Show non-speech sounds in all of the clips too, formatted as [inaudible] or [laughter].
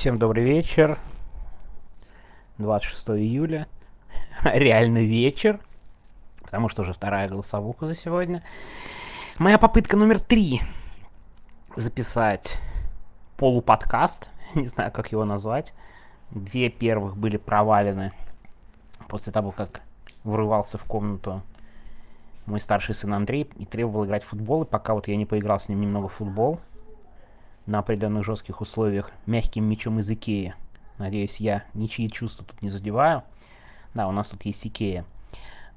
Всем добрый вечер. 26 июля. [laughs] Реальный вечер. Потому что уже вторая голосовуха за сегодня. Моя попытка номер три записать полуподкаст. [laughs] Не знаю, как его назвать. Две первых были провалены после того, как врывался в комнату мой старший сын Андрей и требовал играть в футбол. И пока вот я не поиграл с ним немного в футбол, на определенных жестких условиях мягким мечом из Икеи. Надеюсь, я ничьи чувства тут не задеваю. Да, у нас тут есть Икея.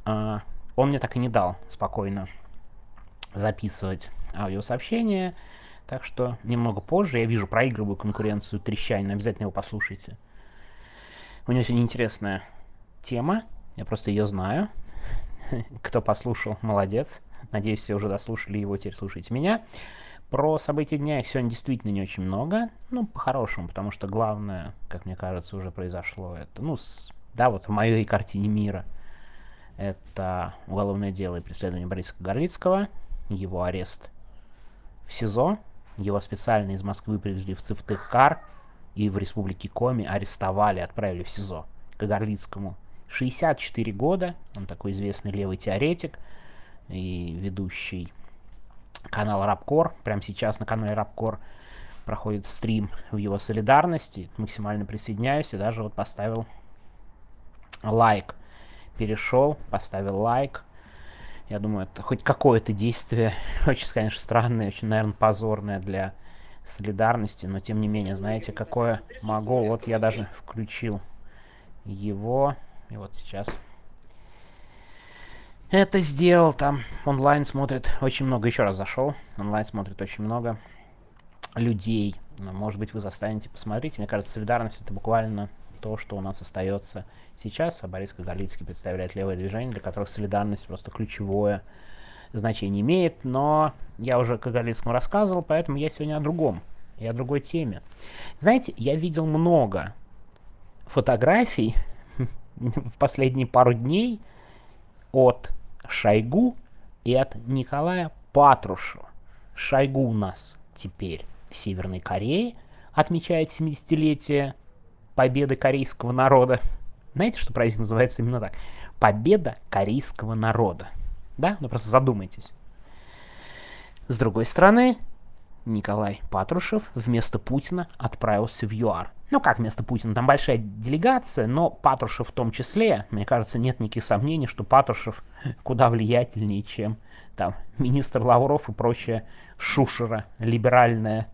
А, он мне так и не дал спокойно записывать аудиосообщение. Так что немного позже я вижу проигрываю конкуренцию Трещанина. Обязательно его послушайте. У него сегодня интересная тема. Я просто ее знаю. [laughs] Кто послушал, молодец. Надеюсь, все уже дослушали его, теперь слушайте меня. Про события дня их сегодня действительно не очень много. Ну, по-хорошему, потому что главное, как мне кажется, уже произошло. Это, ну, с, да, вот в моей картине мира. Это уголовное дело и преследование Бориса Горлицкого, его арест в СИЗО, его специально из Москвы привезли в Цифтыхкар и в республике Коми арестовали, отправили в СИЗО к Горлицкому. 64 года, он такой известный левый теоретик и ведущий канал Рабкор. Прямо сейчас на канале Рабкор проходит стрим в его солидарности. Максимально присоединяюсь и даже вот поставил лайк. Перешел, поставил лайк. Я думаю, это хоть какое-то действие. [laughs] Очень, конечно, странное, очень, наверное, позорное для солидарности, но тем не менее, знаете, какое могу. Вот я даже включил его. И вот сейчас это сделал, там онлайн смотрит очень много, еще раз зашел, онлайн смотрит очень много людей. Ну, может быть, вы застанете посмотреть. Мне кажется, солидарность это буквально то, что у нас остается сейчас, а Борис Кагалицкий представляет левое движение, для которых солидарность просто ключевое значение имеет, но я уже Кагалицкому рассказывал, поэтому я сегодня о другом, и о другой теме. Знаете, я видел много фотографий [laughs] в последние пару дней от Шойгу и от Николая Патрушева. Шойгу у нас теперь в Северной Корее отмечает 70-летие победы корейского народа. Знаете, что праздник называется именно так? Победа корейского народа. Да? Ну просто задумайтесь. С другой стороны, Николай Патрушев вместо Путина отправился в ЮАР. Ну как вместо Путина, там большая делегация, но Патрушев в том числе, мне кажется, нет никаких сомнений, что Патрушев куда влиятельнее, чем там министр Лавров и прочая шушера либеральная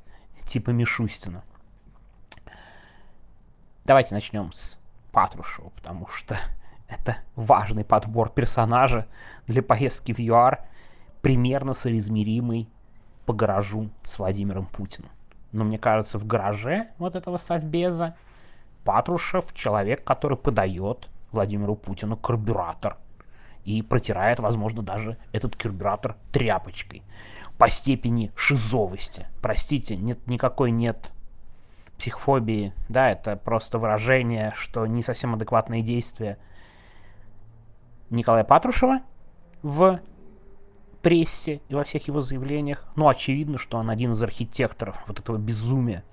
типа Мишустина. Давайте начнем с Патрушева, потому что [laughs] это важный подбор персонажа для поездки в ЮАР, примерно соизмеримый по гаражу с Владимиром Путиным. Но мне кажется, в гараже вот этого совбеза Патрушев человек, который подает Владимиру Путину карбюратор и протирает, возможно, даже этот карбюратор тряпочкой по степени шизовости. Простите, нет никакой нет психофобии, да, это просто выражение, что не совсем адекватные действия Николая Патрушева в прессе и во всех его заявлениях. Ну, очевидно, что он один из архитекторов вот этого безумия,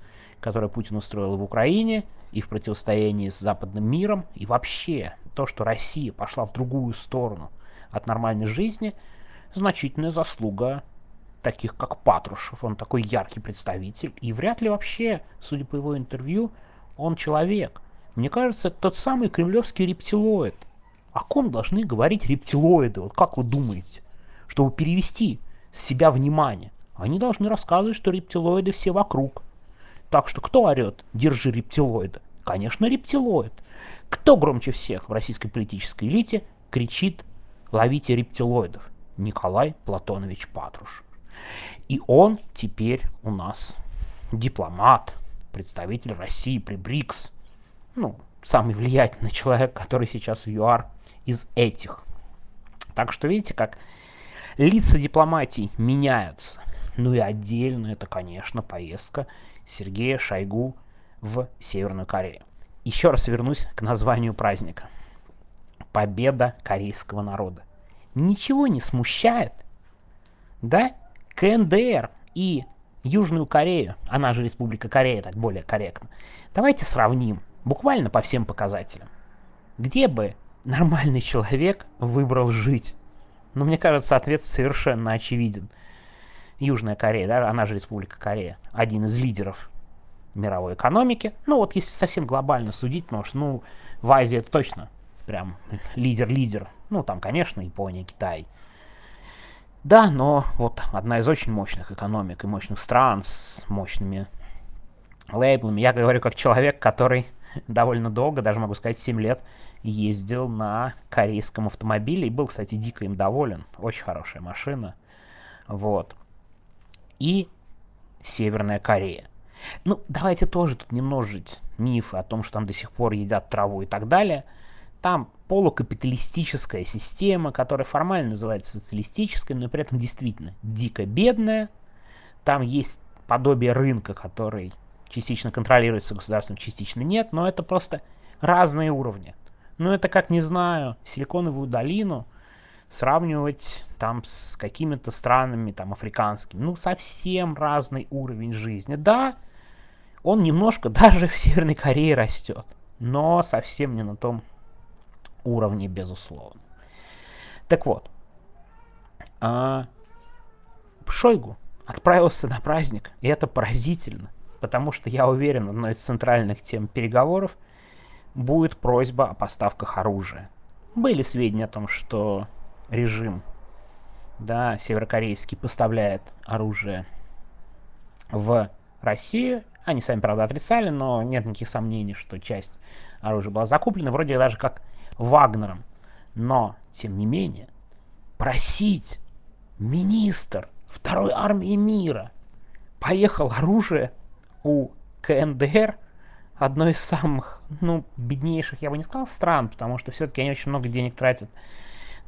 которое Путин устроил в Украине и в противостоянии с западным миром. И вообще, то, что Россия пошла в другую сторону от нормальной жизни, значительная заслуга таких, как Патрушев. Он такой яркий представитель. И вряд ли вообще, судя по его интервью, он человек. Мне кажется, это тот самый кремлевский рептилоид. О ком должны говорить рептилоиды? Вот как вы думаете? Чтобы перевести с себя внимание. Они должны рассказывать, что рептилоиды все вокруг. Так что кто орет «держи рептилоида»? Конечно, рептилоид. Кто громче всех в российской политической элите кричит «ловите рептилоидов»? Николай Платонович Патруш. И он теперь у нас дипломат, представитель России при БРИКС. Ну, самый влиятельный [laughs] человек, который сейчас в ЮАР из этих. Так что видите, как лица дипломатий меняются. Ну и отдельно это, конечно, поездка Сергея Шойгу в Северную Корею. Еще раз вернусь к названию праздника. Победа корейского народа. Ничего не смущает, да? КНДР и Южную Корею, она же Республика Корея, так более корректно, давайте сравним буквально по всем показателям. Где бы нормальный человек выбрал жить? Ну, мне кажется, ответ совершенно очевиден. Южная Корея, да, она же Республика Корея, один из лидеров мировой экономики. Ну, вот если совсем глобально судить, потому что, ну, в Азии это точно прям лидер-лидер. Ну, там, конечно, Япония, Китай. Да, но вот одна из очень мощных экономик и мощных стран с мощными лейблами. Я говорю как человек, который [laughs] довольно долго, даже могу сказать 7 лет, ездил на корейском автомобиле и был, кстати, дико им доволен. Очень хорошая машина. Вот. И Северная Корея. Ну, давайте тоже тут не множить мифы о том, что там до сих пор едят траву и так далее. Там полукапиталистическая система, которая формально называется социалистической, но при этом действительно дико бедная. Там есть подобие рынка, который частично контролируется государством, частично нет, но это просто разные уровни. Ну, это как, не знаю, Силиконовую долину сравнивать там с какими-то странами, там, африканскими. Ну, совсем разный уровень жизни. Да, он немножко [laughs] даже в Северной Корее растет, но совсем не на том уровне, безусловно. Так вот, а, Шойгу отправился на праздник, и это поразительно, потому что я уверен, одной из центральных тем переговоров будет просьба о поставках оружия. Были сведения о том, что режим, да, северокорейский поставляет оружие в Россию. Они сами, правда, отрицали, но нет никаких сомнений, что часть оружия была закуплена, вроде даже как Вагнером. Но, тем не менее, просить министр второй армии мира поехал оружие у КНДР – одной из самых, ну, беднейших, я бы не сказал, стран, потому что все-таки они очень много денег тратят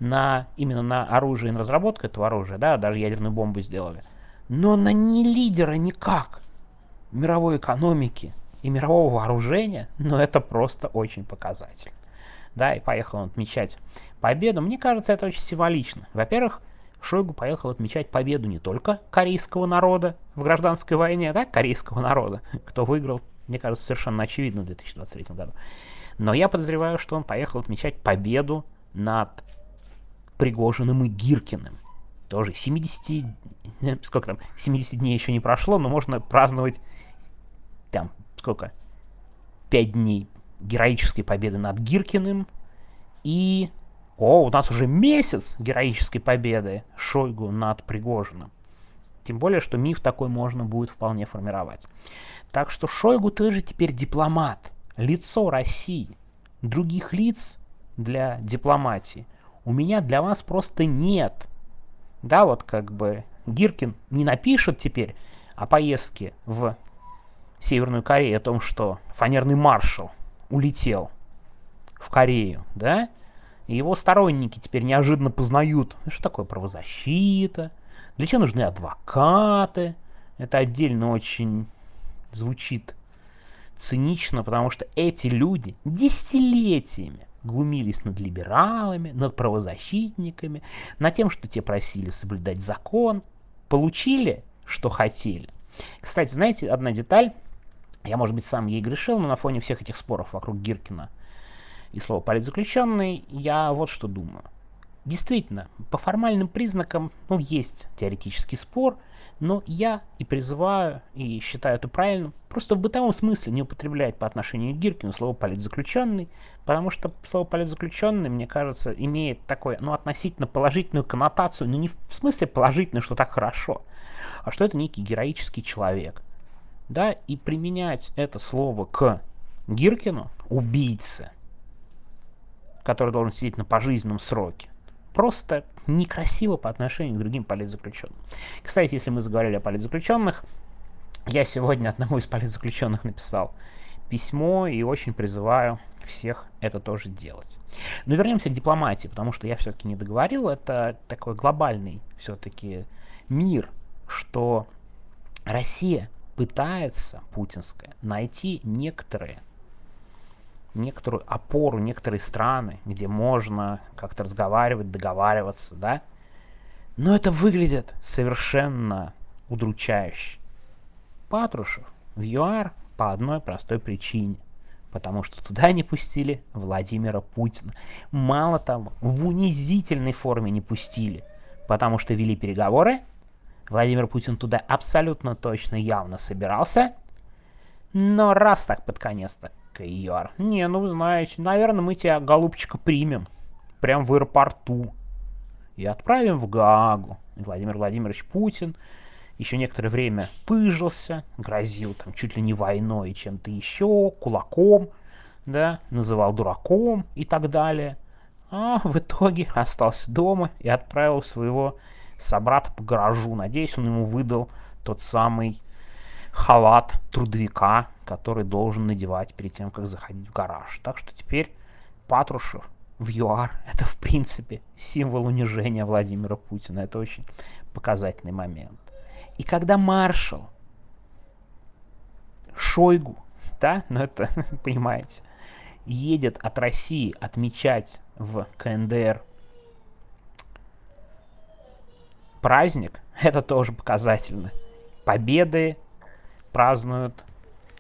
на именно на оружие и на разработку этого оружия, да, даже ядерную бомбу сделали. Но на не лидера никак мировой экономики и мирового вооружения, но это просто очень показательно. Да, и поехал он отмечать победу. Мне кажется, это очень символично. Во-первых, Шойгу поехал отмечать победу не только корейского народа в гражданской войне, да, корейского народа, кто выиграл мне кажется, совершенно очевидно в 2023 году. Но я подозреваю, что он поехал отмечать победу над Пригожиным и Гиркиным. Тоже 70... Сколько там? 70 дней еще не прошло, но можно праздновать там, сколько? 5 дней героической победы над Гиркиным и... О, у нас уже месяц героической победы Шойгу над Пригожиным. Тем более, что миф такой можно будет вполне формировать. Так что Шойгу тоже теперь дипломат, лицо России. Других лиц для дипломатии у меня для вас просто нет. Да, вот как бы Гиркин не напишет теперь о поездке в Северную Корею, о том, что фанерный маршал улетел в Корею, да, и его сторонники теперь неожиданно познают, ну, что такое правозащита, для чего нужны адвокаты, это отдельно очень звучит цинично, потому что эти люди десятилетиями глумились над либералами, над правозащитниками, над тем, что те просили соблюдать закон, получили, что хотели. Кстати, знаете, одна деталь, я, может быть, сам ей грешил, но на фоне всех этих споров вокруг Гиркина и слова политзаключенный, я вот что думаю. Действительно, по формальным признакам, ну, есть теоретический спор, но я и призываю, и считаю это правильным, просто в бытовом смысле не употреблять по отношению к Гиркину слово политзаключенный, потому что слово политзаключенный, мне кажется, имеет такое, ну, относительно положительную коннотацию, но не в смысле положительную, что так хорошо, а что это некий героический человек. Да, и применять это слово к Гиркину, убийце, который должен сидеть на пожизненном сроке, просто некрасиво по отношению к другим политзаключенным. Кстати, если мы заговорили о политзаключенных, я сегодня одному из политзаключенных написал письмо и очень призываю всех это тоже делать. Но вернемся к дипломатии, потому что я все-таки не договорил, это такой глобальный все-таки мир, что Россия пытается, путинская, найти некоторые некоторую опору, некоторые страны, где можно как-то разговаривать, договариваться, да. Но это выглядит совершенно удручающе. Патрушев в ЮАР по одной простой причине. Потому что туда не пустили Владимира Путина. Мало того, в унизительной форме не пустили. Потому что вели переговоры. Владимир Путин туда абсолютно точно явно собирался. Но раз так под конец-то ЮАР. Не, ну знаете, наверное, мы тебя, голубчика, примем. Прям в аэропорту. И отправим в Гаагу. И Владимир Владимирович Путин еще некоторое время пыжился, грозил там чуть ли не войной чем-то еще, кулаком, да, называл дураком и так далее. А в итоге остался дома и отправил своего собрата по гаражу. Надеюсь, он ему выдал тот самый халат трудовика, который должен надевать перед тем, как заходить в гараж. Так что теперь Патрушев в ЮАР это в принципе символ унижения Владимира Путина. Это очень показательный момент. И когда маршал Шойгу, да, [laughs] ну это, [laughs] понимаете, едет от России отмечать в КНДР праздник, [laughs] это тоже показательно. Победы празднуют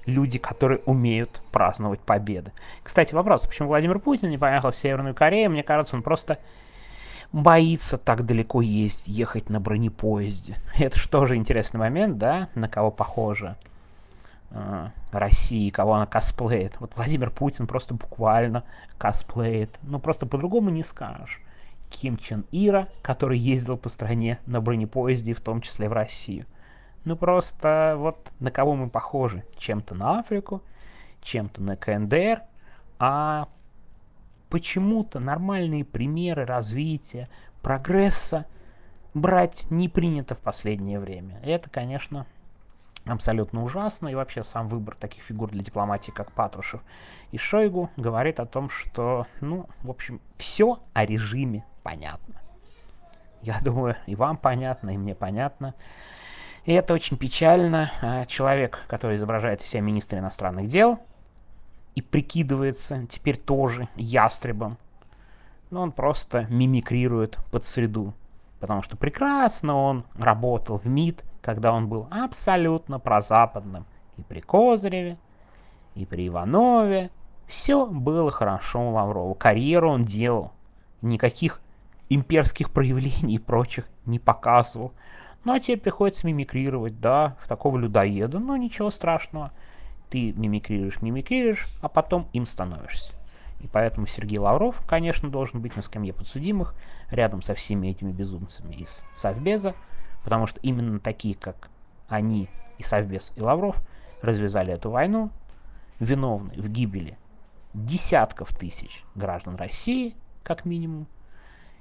люди, которые умеют праздновать победы. Кстати, вопрос, почему Владимир Путин не поехал в Северную Корею? Мне кажется, он просто боится так далеко есть, ехать на бронепоезде. [laughs] Это же тоже интересный момент, да, на кого похоже э, России, кого она косплеит. Вот Владимир Путин просто буквально косплеит. Ну, просто по-другому не скажешь. Ким Чен Ира, который ездил по стране на бронепоезде, в том числе в Россию. Ну, просто вот на кого мы похожи? Чем-то на Африку, чем-то на КНДР, а почему-то нормальные примеры развития, прогресса брать не принято в последнее время. Это, конечно, абсолютно ужасно. И вообще сам выбор таких фигур для дипломатии, как Патрушев и Шойгу, говорит о том, что, ну, в общем, все о режиме понятно. Я думаю, и вам понятно, и мне понятно. И это очень печально. А человек, который изображает себя министра иностранных дел, и прикидывается теперь тоже ястребом. Но он просто мимикрирует под среду. Потому что прекрасно он работал в МИД, когда он был абсолютно прозападным. И при Козыреве, и при Иванове. Все было хорошо у Лаврова. Карьеру он делал. Никаких имперских проявлений и прочих не показывал. Ну а тебе приходится мимикрировать, да, в такого людоеда, но ничего страшного. Ты мимикрируешь, мимикрируешь, а потом им становишься. И поэтому Сергей Лавров, конечно, должен быть на скамье подсудимых, рядом со всеми этими безумцами из Совбеза, потому что именно такие, как они, и Совбез, и Лавров, развязали эту войну, виновны в гибели десятков тысяч граждан России, как минимум,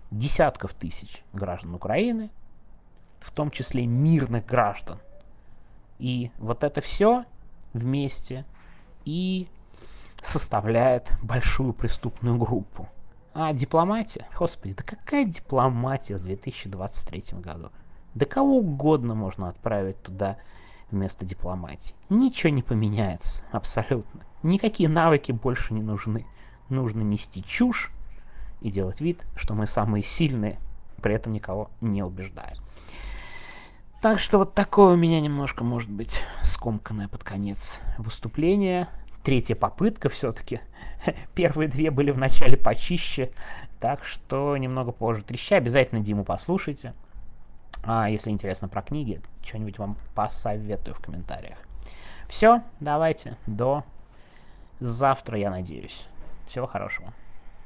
десятков тысяч граждан Украины, в том числе мирных граждан. И вот это все вместе и составляет большую преступную группу. А дипломатия? Господи, да какая дипломатия в 2023 году? Да кого угодно можно отправить туда вместо дипломатии. Ничего не поменяется, абсолютно. Никакие навыки больше не нужны. Нужно нести чушь и делать вид, что мы самые сильные, при этом никого не убеждая. Так что вот такое у меня немножко, может быть, скомканное под конец выступление. Третья попытка все-таки. [laughs] Первые две были в начале почище, так что немного позже треща. Обязательно Диму послушайте. А если интересно про книги, что-нибудь вам посоветую в комментариях. Все, давайте, до завтра, я надеюсь. Всего хорошего.